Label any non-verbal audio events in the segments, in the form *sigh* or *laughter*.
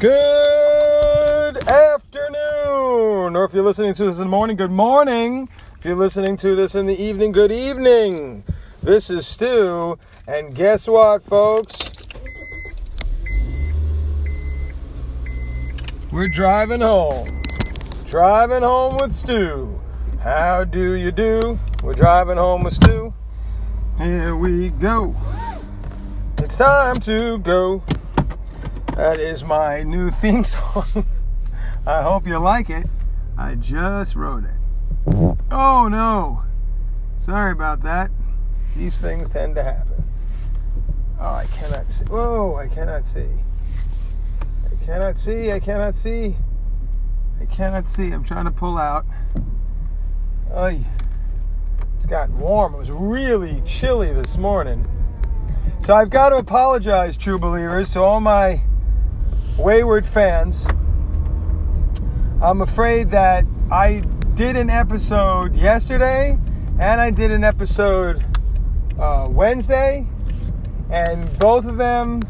Good afternoon, or if you're listening to this in the morning, good morning. If you're listening to this in the evening, good evening. This is Stu, and guess what, folks? We're driving home. Driving home with Stu. How do you do? We're driving home with Stu. Here we go. It's time to go. That is my new *laughs* theme song. I hope you like it. I just wrote it. Oh no. Sorry about that. These things tend to happen. Oh, I cannot see. Whoa, I cannot see. I cannot see. I cannot see. I cannot see. I'm trying to pull out. Oh, it's gotten warm. It was really chilly this morning. So I've got to apologize, true believers, to all my wayward fans, I'm afraid that I did an episode yesterday and I did an episode uh, Wednesday, and both of them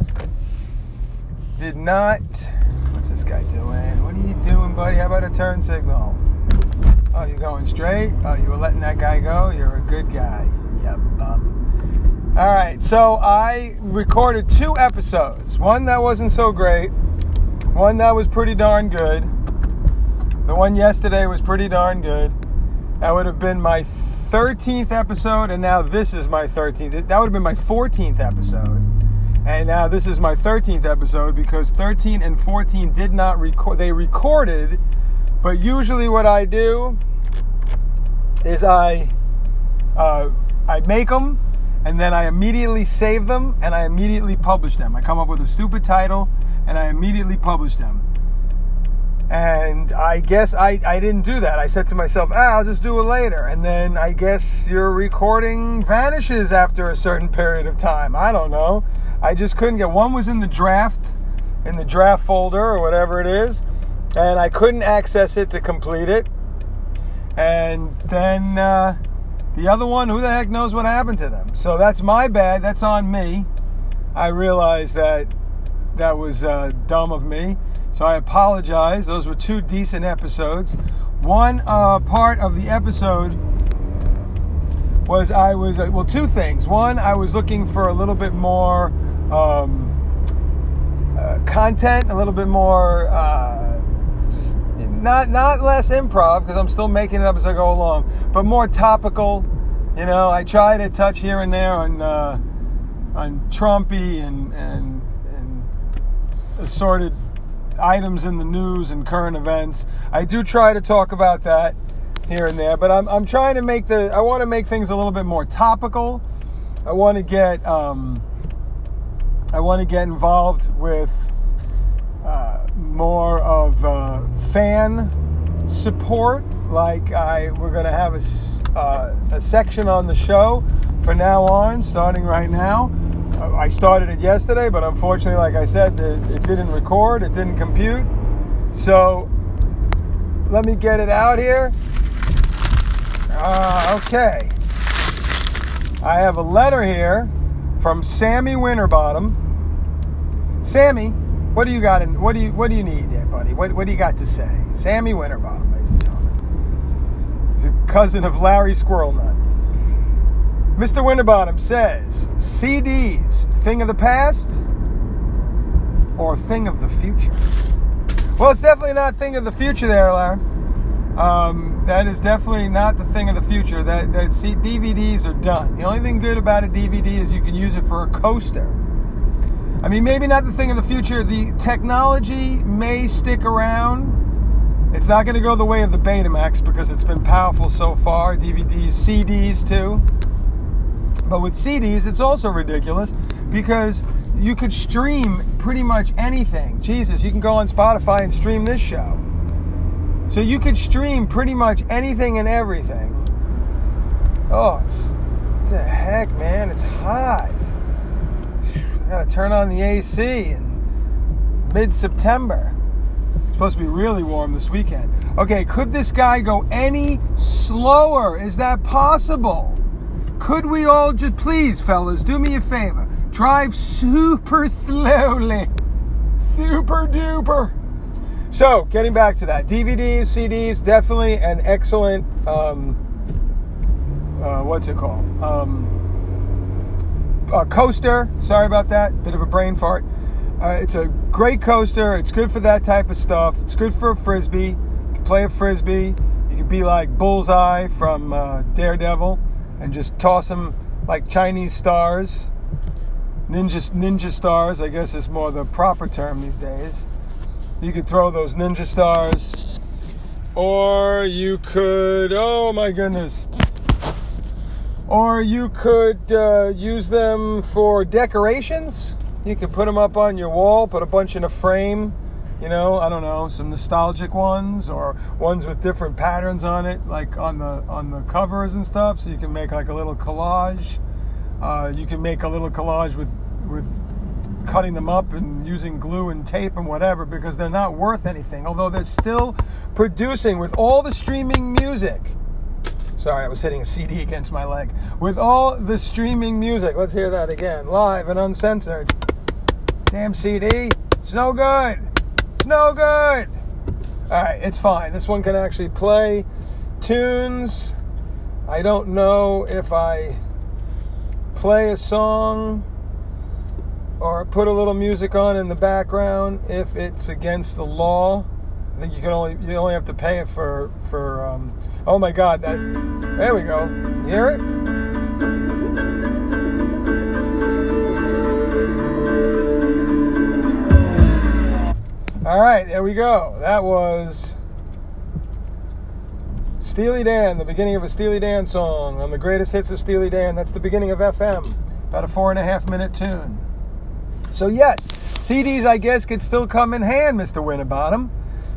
did not. What's this guy doing? What are you doing, buddy? How about a turn signal? Oh, you're going straight? Oh, you were letting that guy go? You're a good guy. Yeah, bum. All right, so I recorded two episodes. One that wasn't so great, one that was pretty darn good. The one yesterday was pretty darn good. That would have been my 13th episode, and now this is my 13th. That would have been my 14th episode. And now this is my 13th episode because 13 and 14 did not record. They recorded, but usually what I do is I uh, I make them and then I immediately save them and I immediately publish them. I come up with a stupid title and I immediately published them. And I guess I, I didn't do that. I said to myself, ah, I'll just do it later. And then I guess your recording vanishes after a certain period of time. I don't know. I just couldn't get one was in the draft, in the draft folder or whatever it is, and I couldn't access it to complete it. And then uh, the other one, who the heck knows what happened to them? So that's my bad. That's on me. I realized that that was uh, dumb of me. So I apologize. Those were two decent episodes. One uh, part of the episode was I was, uh, well, two things. One, I was looking for a little bit more um, uh, content, a little bit more, uh, not, not less improv, because I'm still making it up as I go along, but more topical. You know, I try to touch here and there on, uh, on Trumpy and, and assorted items in the news and current events. I do try to talk about that here and there, but I'm, I'm trying to make the, I want to make things a little bit more topical. I want to get, um, I want to get involved with uh, more of uh, fan support. Like I, we're going to have a, uh, a section on the show for now on, starting right now I started it yesterday, but unfortunately, like I said, it, didn't record, it didn't compute. So let me get it out here. Uh, okay. I have a letter here from Sammy Winterbottom. Sammy, what do you got? In, what do you What do you need, there, buddy? What What do you got to say? Sammy Winterbottom, ladies and gentlemen. He's a cousin of Larry Squirrelnut. Mr. Winterbottom says CDs, thing of the past or thing of the future? Well, it's definitely not thing of the future there, Larry. Um, that is definitely not the thing of the future. That, that see, DVDs are done. The only thing good about a DVD is you can use it for a coaster. I mean, maybe not the thing of the future. The technology may stick around. It's not going to go the way of the Betamax because it's been powerful so far. DVDs, CDs too. But with CDs, it's also ridiculous because you could stream pretty much anything. Jesus, you can go on Spotify and stream this show. So you could stream pretty much anything and everything. Oh, it's the heck, man, it's hot. I gotta turn on the AC in mid-September. It's supposed to be really warm this weekend. Okay, could this guy go any slower? Is that possible? Could we all just please, fellas, do me a favor? Drive super slowly. Super duper. So, getting back to that, DVDs, CDs, definitely an excellent. Um, uh, what's it called? Um, a coaster. Sorry about that. Bit of a brain fart. Uh, it's a great coaster. It's good for that type of stuff. It's good for a frisbee. You can play a frisbee. You could be like Bullseye from uh, Daredevil and just toss them like Chinese stars. Ninja ninja stars, I guess is more the proper term these days. You could throw those ninja stars, or you could, oh my goodness, or you could uh, use them for decorations. You could put them up on your wall, put a bunch in a frame. You know, I don't know, some nostalgic ones or ones with different patterns on it, like on the on the covers and stuff. So you can make like a little collage. Uh, you can make a little collage with with cutting them up and using glue and tape and whatever because they're not worth anything. Although they're still producing with all the streaming music Sorry, I was hitting a CD against my leg. With all the streaming music, let's hear that again, live and uncensored. Damn CD, it's no good. No good. All right, it's fine. This one can actually play tunes. I don't know if I play a song or put a little music on in the background if it's against the law. I think you can only you only have to pay it for for um, Oh my God, that, there we go. You hear it? All right, there we go. That was Steely Dan, the beginning of a Steely Dan song on the greatest hits of Steely Dan. That's the beginning of FM, about a four and a half minute tune. So, yes, CDs, I guess, could still come in hand, Mr. Winterbottom.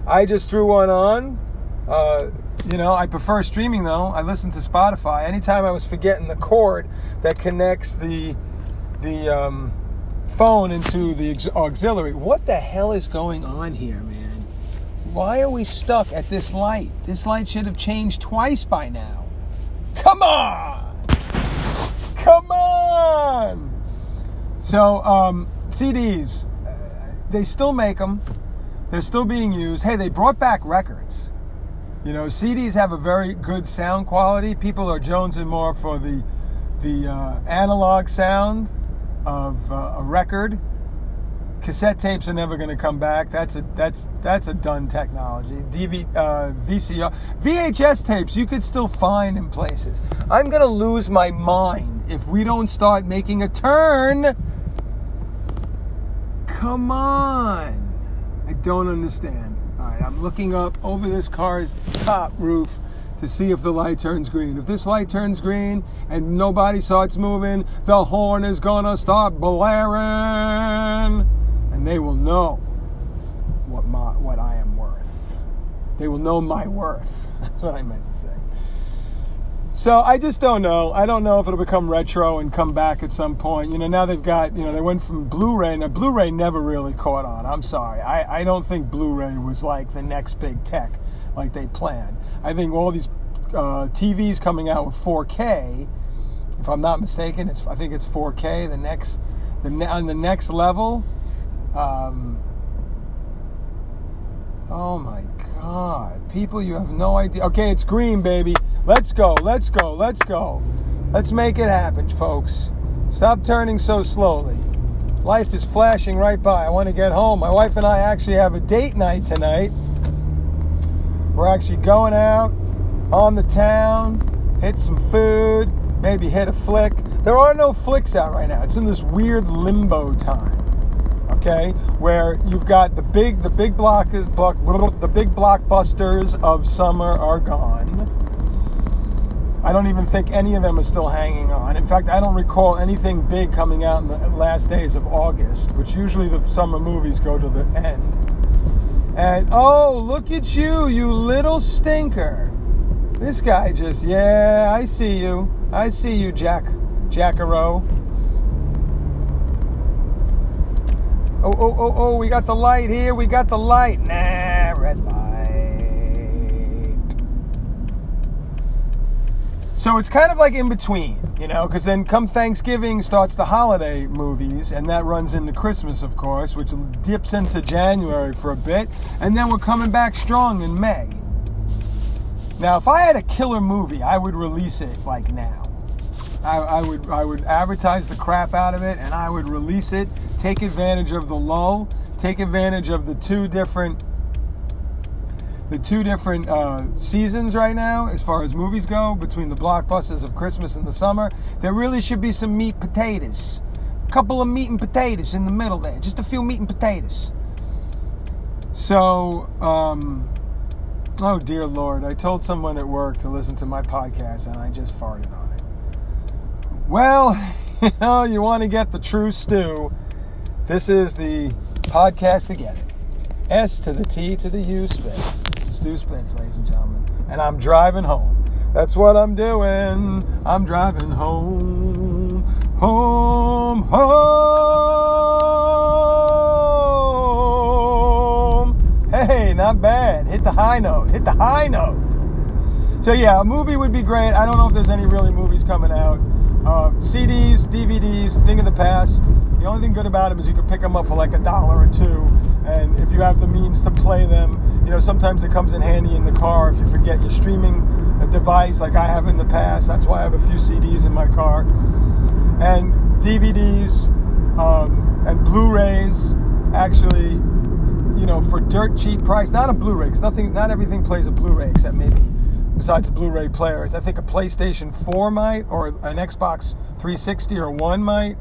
I just threw one on. Uh, you know, I prefer streaming though. I listen to Spotify. Anytime I was forgetting the cord that connects the the um, phone into the auxiliary. What the hell is going on here, man? Why are we stuck at this light? This light should have changed twice by now. Come on! Come on! So, um, CDs, they still make them. They're still being used. Hey, they brought back records. You know, CDs have a very good sound quality. People are jonesing more for the the uh, analog sound of uh, a record. Cassette tapes are never going to come back. That's a that's that's a done technology. DV, uh, VCR, VHS tapes you could still find in places. I'm going to lose my mind if we don't start making a turn. Come on, I don't understand. All right, I'm looking up over this car's top roof to see if the light turns green. If this light turns green and nobody starts moving, the horn is gonna start blaring, and they will know what my what I am worth. They will know my worth. *laughs* That's what I meant to say. So I just don't know. I don't know if it'll become retro and come back at some point. You know, now they've got, you know, they went from Blu-ray. Now Blu-ray never really caught on. I'm sorry. I, I don't think Blu-ray was like the next big tech like they planned. I think all these uh, TVs coming out with 4K, if I'm not mistaken, it's I think it's 4K. The next, the on the next level. Um, oh my God, people, you have no idea. Okay, it's green, baby. Let's go, let's go, let's go. Let's make it happen, folks. Stop turning so slowly. Life is flashing right by. I want to get home. My wife and I actually have a date night tonight. We're actually going out on the town, hit some food, maybe hit a flick. There are no flicks out right now. It's in this weird limbo time. Okay, where you've got the big, the big block is block, the big blockbusters of summer are gone I don't even think any of them are still hanging on. In fact, I don't recall anything big coming out in the last days of August, which usually the summer movies go to the end. And oh, look at you, you little stinker. This guy just, yeah, I see you. I see you, Jack, Jackaro. Oh, oh, oh, oh, we got the light here. We got the light. Nah, red light. So it's kind of like in between, you know, because then come Thanksgiving starts the holiday movies, and that runs into Christmas, of course, which dips into January for a bit, and then we're coming back strong in May. Now, if I had a killer movie, I would release it like now. I, I, would I would advertise the crap out of it, and I would release it. Take advantage of the lull. Take advantage of the two different the two different uh, seasons right now, as far as movies go, between the blockbusters of Christmas and the summer, there really should be some meat potatoes. A couple of meat and potatoes in the middle there, just a few meat and potatoes. So, um, oh dear Lord, I told someone at work to listen to my podcast and I just farted on it. Well, *laughs* you know, you want to get the true Stu. This is the podcast to get it. S to the T to the U space. Stu Spence, ladies and gentlemen. And I'm driving home. That's what I'm doing. I'm driving home. Home, home. Hey, not bad. Hit the high note. Hit the high note. So, yeah, a movie would be great. I don't know if there's any really movies coming out. Uh, CDs, DVDs, thing of the past. The only thing good about them is you can pick them up for like a dollar or two. And if you have the means to play them, you know, sometimes it comes in handy in the car if you forget your streaming device, like I have in the past. That's why I have a few CDs in my car, and DVDs um, and Blu-rays. Actually, you know, for dirt cheap price. Not a Blu-ray, because nothing, not everything plays a Blu-ray except maybe besides a Blu-ray players. I think a PlayStation 4 might, or an Xbox 360 or One might.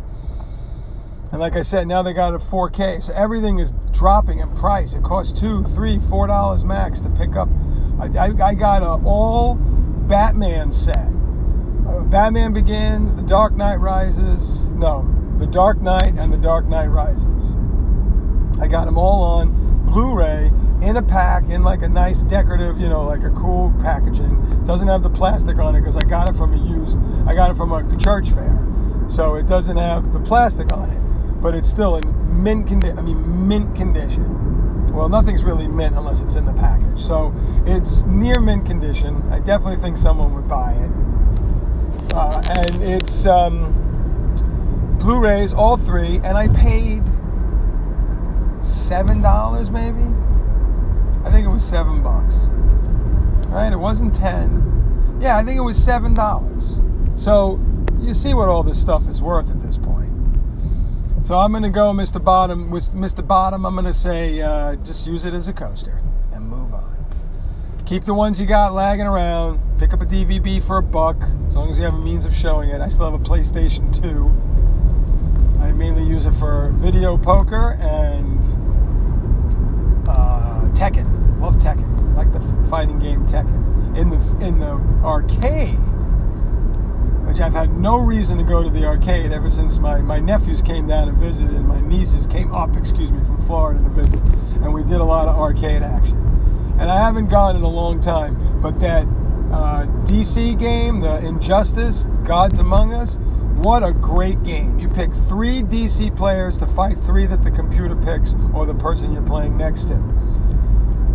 And like I said, now they got a 4K, so everything is dropping in price. It costs two, three, four dollars max to pick up. I, I, I got a all Batman set. Uh, Batman Begins, The Dark Knight Rises. No, The Dark Knight and The Dark Knight Rises. I got them all on Blu-ray in a pack in like a nice decorative, you know, like a cool packaging. Doesn't have the plastic on it because I got it from a used. I got it from a church fair, so it doesn't have the plastic on it but it's still in mint condition. I mean, mint condition. Well, nothing's really mint unless it's in the package. So it's near mint condition. I definitely think someone would buy it. Uh, and it's um, Blu-rays, all three, and I paid seven dollars, maybe. I think it was seven bucks. Right? It wasn't ten. Yeah, I think it was seven dollars. So you see what all this stuff is worth at this point. So I'm going to go, Mr. Bottom. With Mr. Bottom, I'm going to say uh, just use it as a coaster and move on. Keep the ones you got lagging around. Pick up a DVD for a buck, as long as you have a means of showing it. I still have a PlayStation 2. I mainly use it for video poker and uh, Tekken. Love Tekken. like the fighting game Tekken. In the in the arcade which I've had no reason to go to the arcade ever since my, my nephews came down and visited, and my nieces came up, excuse me, from Florida to visit, and we did a lot of arcade action. And I haven't gone in a long time, but that uh, DC game, the Injustice, Gods Among Us, what a great game. You pick three DC players to fight three that the computer picks or the person you're playing next to.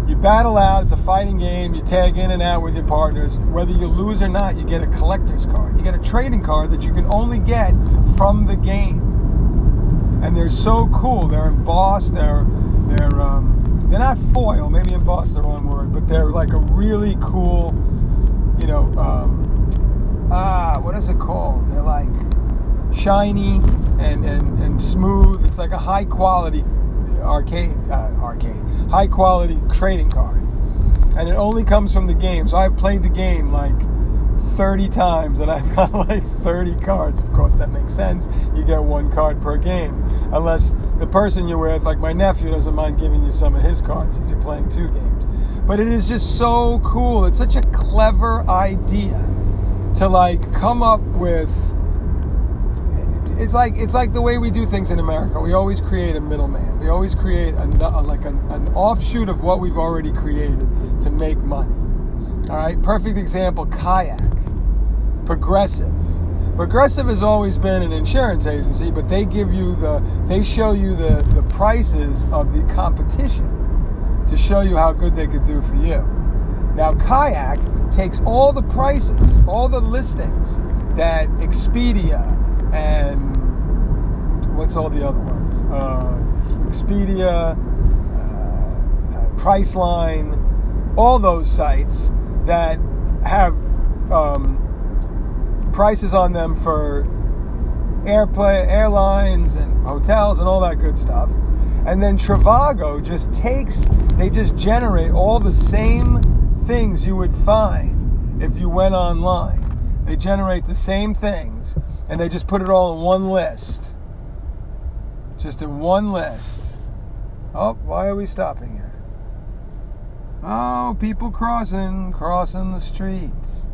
You battle out, it's a fighting game, you tag in and out with your partners. Whether you lose or not, you get a collector's card. You get a trading card that you can only get from the game. And they're so cool. They're embossed, they're they're um, they're not foil, maybe embossed the wrong word, but they're like a really cool, you know, um, ah, what is it called? They're like shiny and, and, and smooth. It's like a high quality arcade, uh, arcade, high quality trading card, and it only comes from the game. So I've played the game like 30 times, and *laughs* I've got like 30 cards. Of course, that makes sense. You get one card per game, unless the person you're with, like my nephew, doesn't mind giving you some of his cards if you're playing two games. But it is just so cool. It's such a clever idea to like come up with it's like it's like the way we do things in America. We always create a middleman. We always create a, like a, an offshoot of what we've already created to make money. All right, perfect example: kayak, progressive. Progressive has always been an insurance agency, but they give you the they show you the the prices of the competition to show you how good they could do for you. Now, Kayak takes all the prices, all the listings that Expedia and what's all the other ones? Uh, Expedia, uh, uh, Priceline, all those sites that have um, prices on them for airplane, airlines and hotels and all that good stuff. And then Trivago just takes, they just generate all the same things you would find if you went online. They generate the same things and they just put it all in one list. Just in one list. Oh, why are we stopping here? Oh, people crossing, crossing the streets.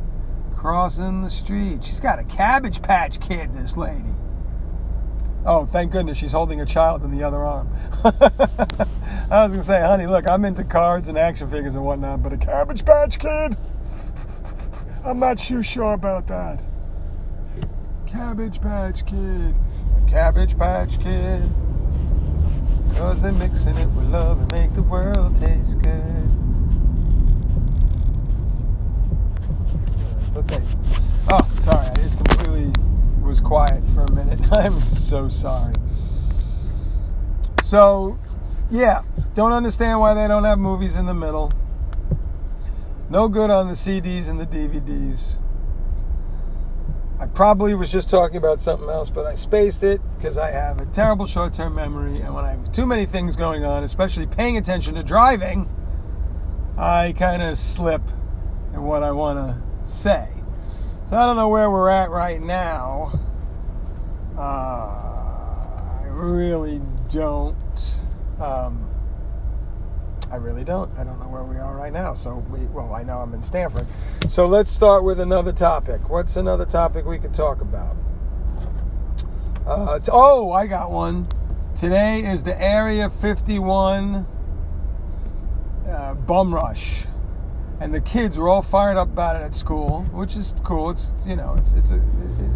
Crossing the street. She's got a cabbage patch kid, this lady. Oh, thank goodness she's holding a child in the other arm. *laughs* I was to say, honey, look, I'm into cards and action figures and whatnot, but a cabbage patch kid? *laughs* I'm not too sure about that. Cabbage patch kid. Cabbage patch kid. Cause they're mixing it with love and make the world taste good. Okay. Oh, sorry. I just completely was quiet for a minute. *laughs* I'm so sorry. So, yeah, don't understand why they don't have movies in the middle. No good on the CDs and the DVDs. I probably was just talking about something else, but I spaced it because I have a terrible short term memory. And when I have too many things going on, especially paying attention to driving, I kind of slip in what I want to say. So I don't know where we're at right now. Uh, I really don't. Um, I really don't. I don't know where we are right now. So we, well, I know I'm in Stanford. So let's start with another topic. What's another topic we could talk about? Uh, t- oh, I got one. Today is the Area 51 uh, bum rush and the kids were all fired up about it at school, which is cool. It's you know, it's it's a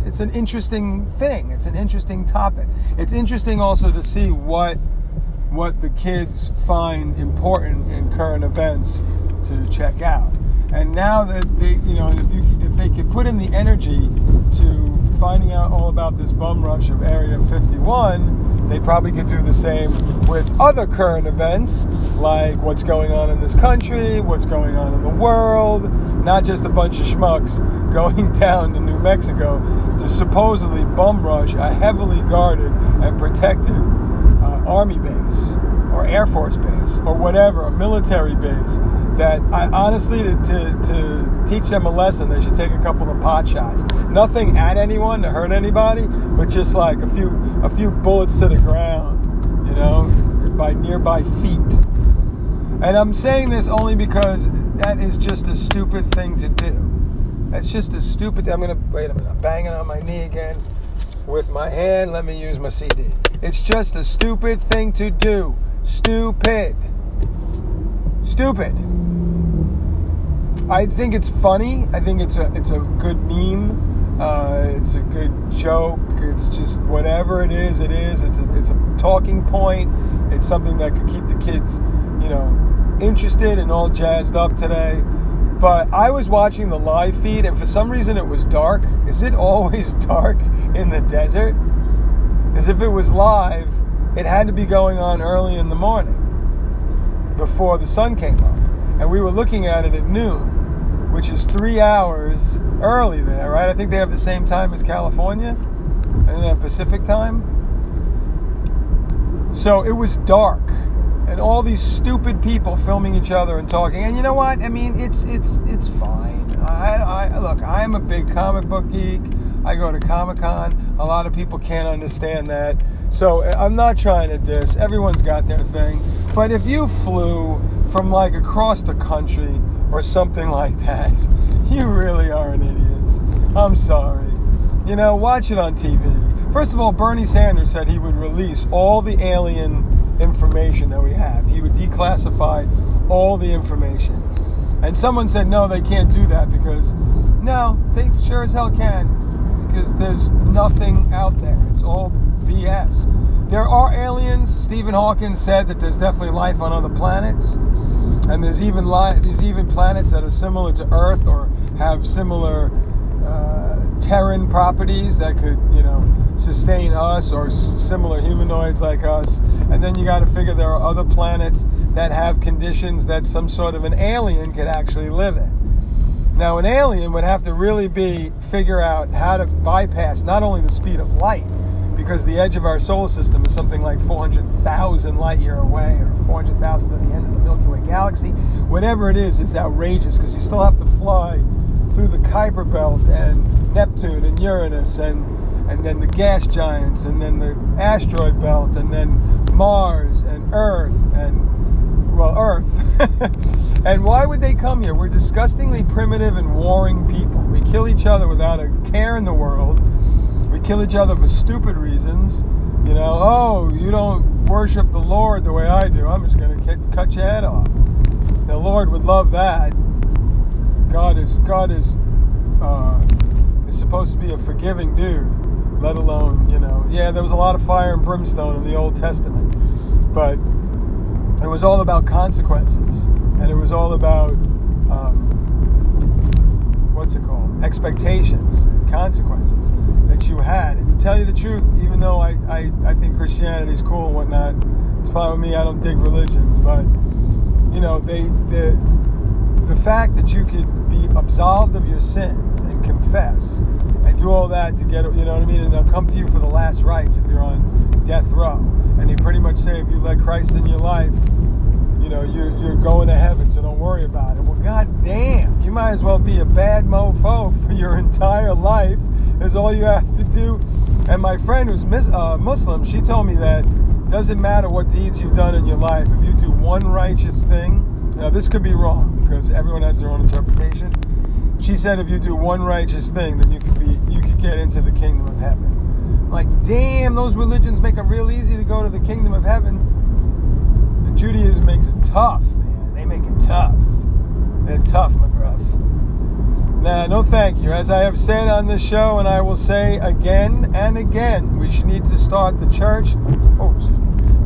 it's an interesting thing. It's an interesting topic. It's interesting also to see what what the kids find important in current events to check out. And now that they, you know, if you if they could put in the energy to finding out all about this bum rush of Area 51, they probably could do the same with other current events, like what's going on in this country, what's going on in the world, not just a bunch of schmucks *laughs* going down to New Mexico to supposedly bum rush a heavily guarded and protected army base or Air Force base or whatever, a military base that I honestly to, to, to, teach them a lesson they should take a couple of pot shots. Nothing at anyone to hurt anybody but just like a few a few bullets to the ground you know by nearby feet. And i'm saying this only because that is just a stupid thing to do. That's just a stupid i'm gonna wait a minute i'm banging on my knee again with my hand. Let me use my cd it's just a stupid thing to do stupid stupid I think it's funny. I think it's a it's a good meme. Uh, it's a good joke. It's just whatever it is, it is. It's a, it's a talking point. It's something that could keep the kids, you know, interested and all jazzed up today. But I was watching the live feed, and for some reason it was dark. Is it *laughs* always dark in the desert? As if it was live, it had to be going on early in the morning before the sun came up. And we were looking at it at noon which is three hours early there, right? I think they have the same time as California, and then Pacific time. So it was dark, and all these stupid people filming each other and talking. And you know what? I mean, it's it's it's fine. I, I look. I'm a big comic book geek. I go to Comic Con. A lot of people can't understand that. So eh, I'm not trying to diss. Everyone's got their thing. But if you flew from like across the country or something *laughs* like that, you really are an idiot. I'm sorry. You know, watch it on TV. First of all, Bernie Sanders said he would release all the alien information that we have. He would declassify all the information. And someone said, no, they can't do that because, no, they sure as hell can because there's nothing out there. It's all BS. There are aliens. Stephen Hawking said that there's definitely life on other planets. and there's even li- there's even planets that are similar to Earth or have similar uh, Terran properties that could, you know, sustain us or s- similar humanoids like us. And then you got to figure there are other planets that have conditions that some sort of an alien could actually live in. Now, an alien would have to really be figure out how to bypass not only the speed of light, because the edge of our solar system is something like 400,000 light year away, or 400,000 to the end of the Milky Way galaxy. Whatever it is, it's outrageous because you still have to fly through the Kuiper Belt and Neptune and Uranus and and then the gas giants and then the asteroid belt and then Mars and Earth and well Earth. *laughs* and why would they come here? We're disgustingly primitive and warring people. We kill each other without a care in the world. We kill each other for stupid reasons. You know, oh, you don't worship the Lord the way I do. I'm just going to cut your head off. The Lord would love that. God is God is uh, is supposed to be a forgiving dude. Let alone, you know, yeah, there was a lot of fire and brimstone in the Old Testament, but it was all about consequences, and it was all about um, what's it called? Expectations, consequences that you had. And to tell you the truth, even though I, I, I think Christianity is cool and whatnot, it's fine with me. I don't dig religions, but you know, they the the fact that you could be absolved of your sins and confess and do all that to get, you know what I mean? And they'll come to you for the last rites if you're on death row. And they pretty much say if you let Christ in your life, you know, you're, you're going to heaven, so don't worry about it. Well, god damn, you might as well be a bad mofo *laughs* for your entire life, is all you have to do. And my friend who's uh, Muslim, she told me that doesn't matter what deeds you've done in your life, if you do one righteous thing, now this could be wrong because everyone has their own interpretation. She said if you do one righteous thing, then you could be you could get into the kingdom of heaven. Like, damn, those religions make it real easy to go to the kingdom of heaven. And Judaism makes it tough, man. They make it tough. They're tough, McGruff. Nah, no thank you. As I have said on this show, and I will say again and again, we should need to start the church. Oh,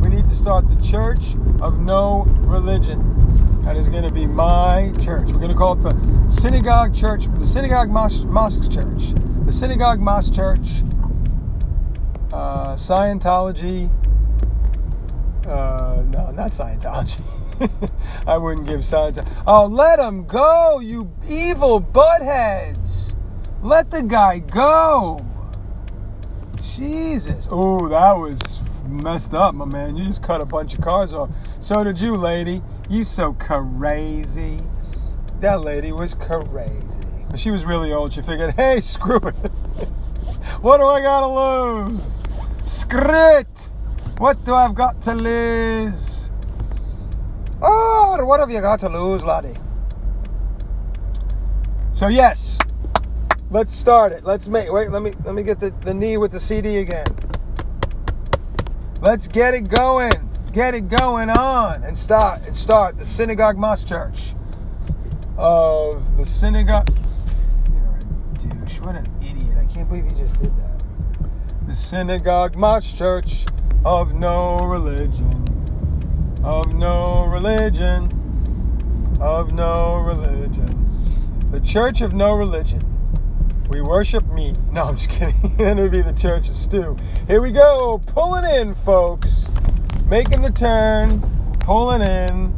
we need to start the church of no religion. That is going to be my church. We're going to call it the Synagogue Church, the Synagogue Mos- Mosques Church, the Synagogue Mosque Church, uh, Scientology. Uh, no, not Scientology. *laughs* I wouldn't give Scientology. Oh, let him go, you evil buttheads. Let the guy go. Jesus. Oh, that was messed up, my man. You just cut a bunch of cars off. So did you, lady. You so crazy. That lady was crazy. But she was really old. She figured, hey, screw it. *laughs* what do I gotta lose? It. What do I've got to lose? Oh, what have you got to lose, laddie? So yes, let's start it. Let's make. Wait, let me let me get the, the knee with the CD again. Let's get it going. Get it going on and start and start the synagogue mosque church of the synagogue. You're a douche. What an idiot! I can't believe you just did that. The synagogue mosque church of no religion, of no religion, of no religion. The church of no religion. We worship me. No, I'm just kidding. *laughs* it would be the church of Stu. Here we go. Pulling in, folks. Making the turn. Pulling in.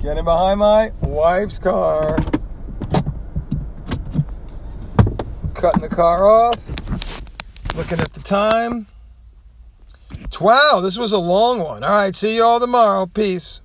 Getting behind my wife's car. Cutting the car off. Looking at time. Wow, this was a long one. All right, see you all tomorrow. Peace.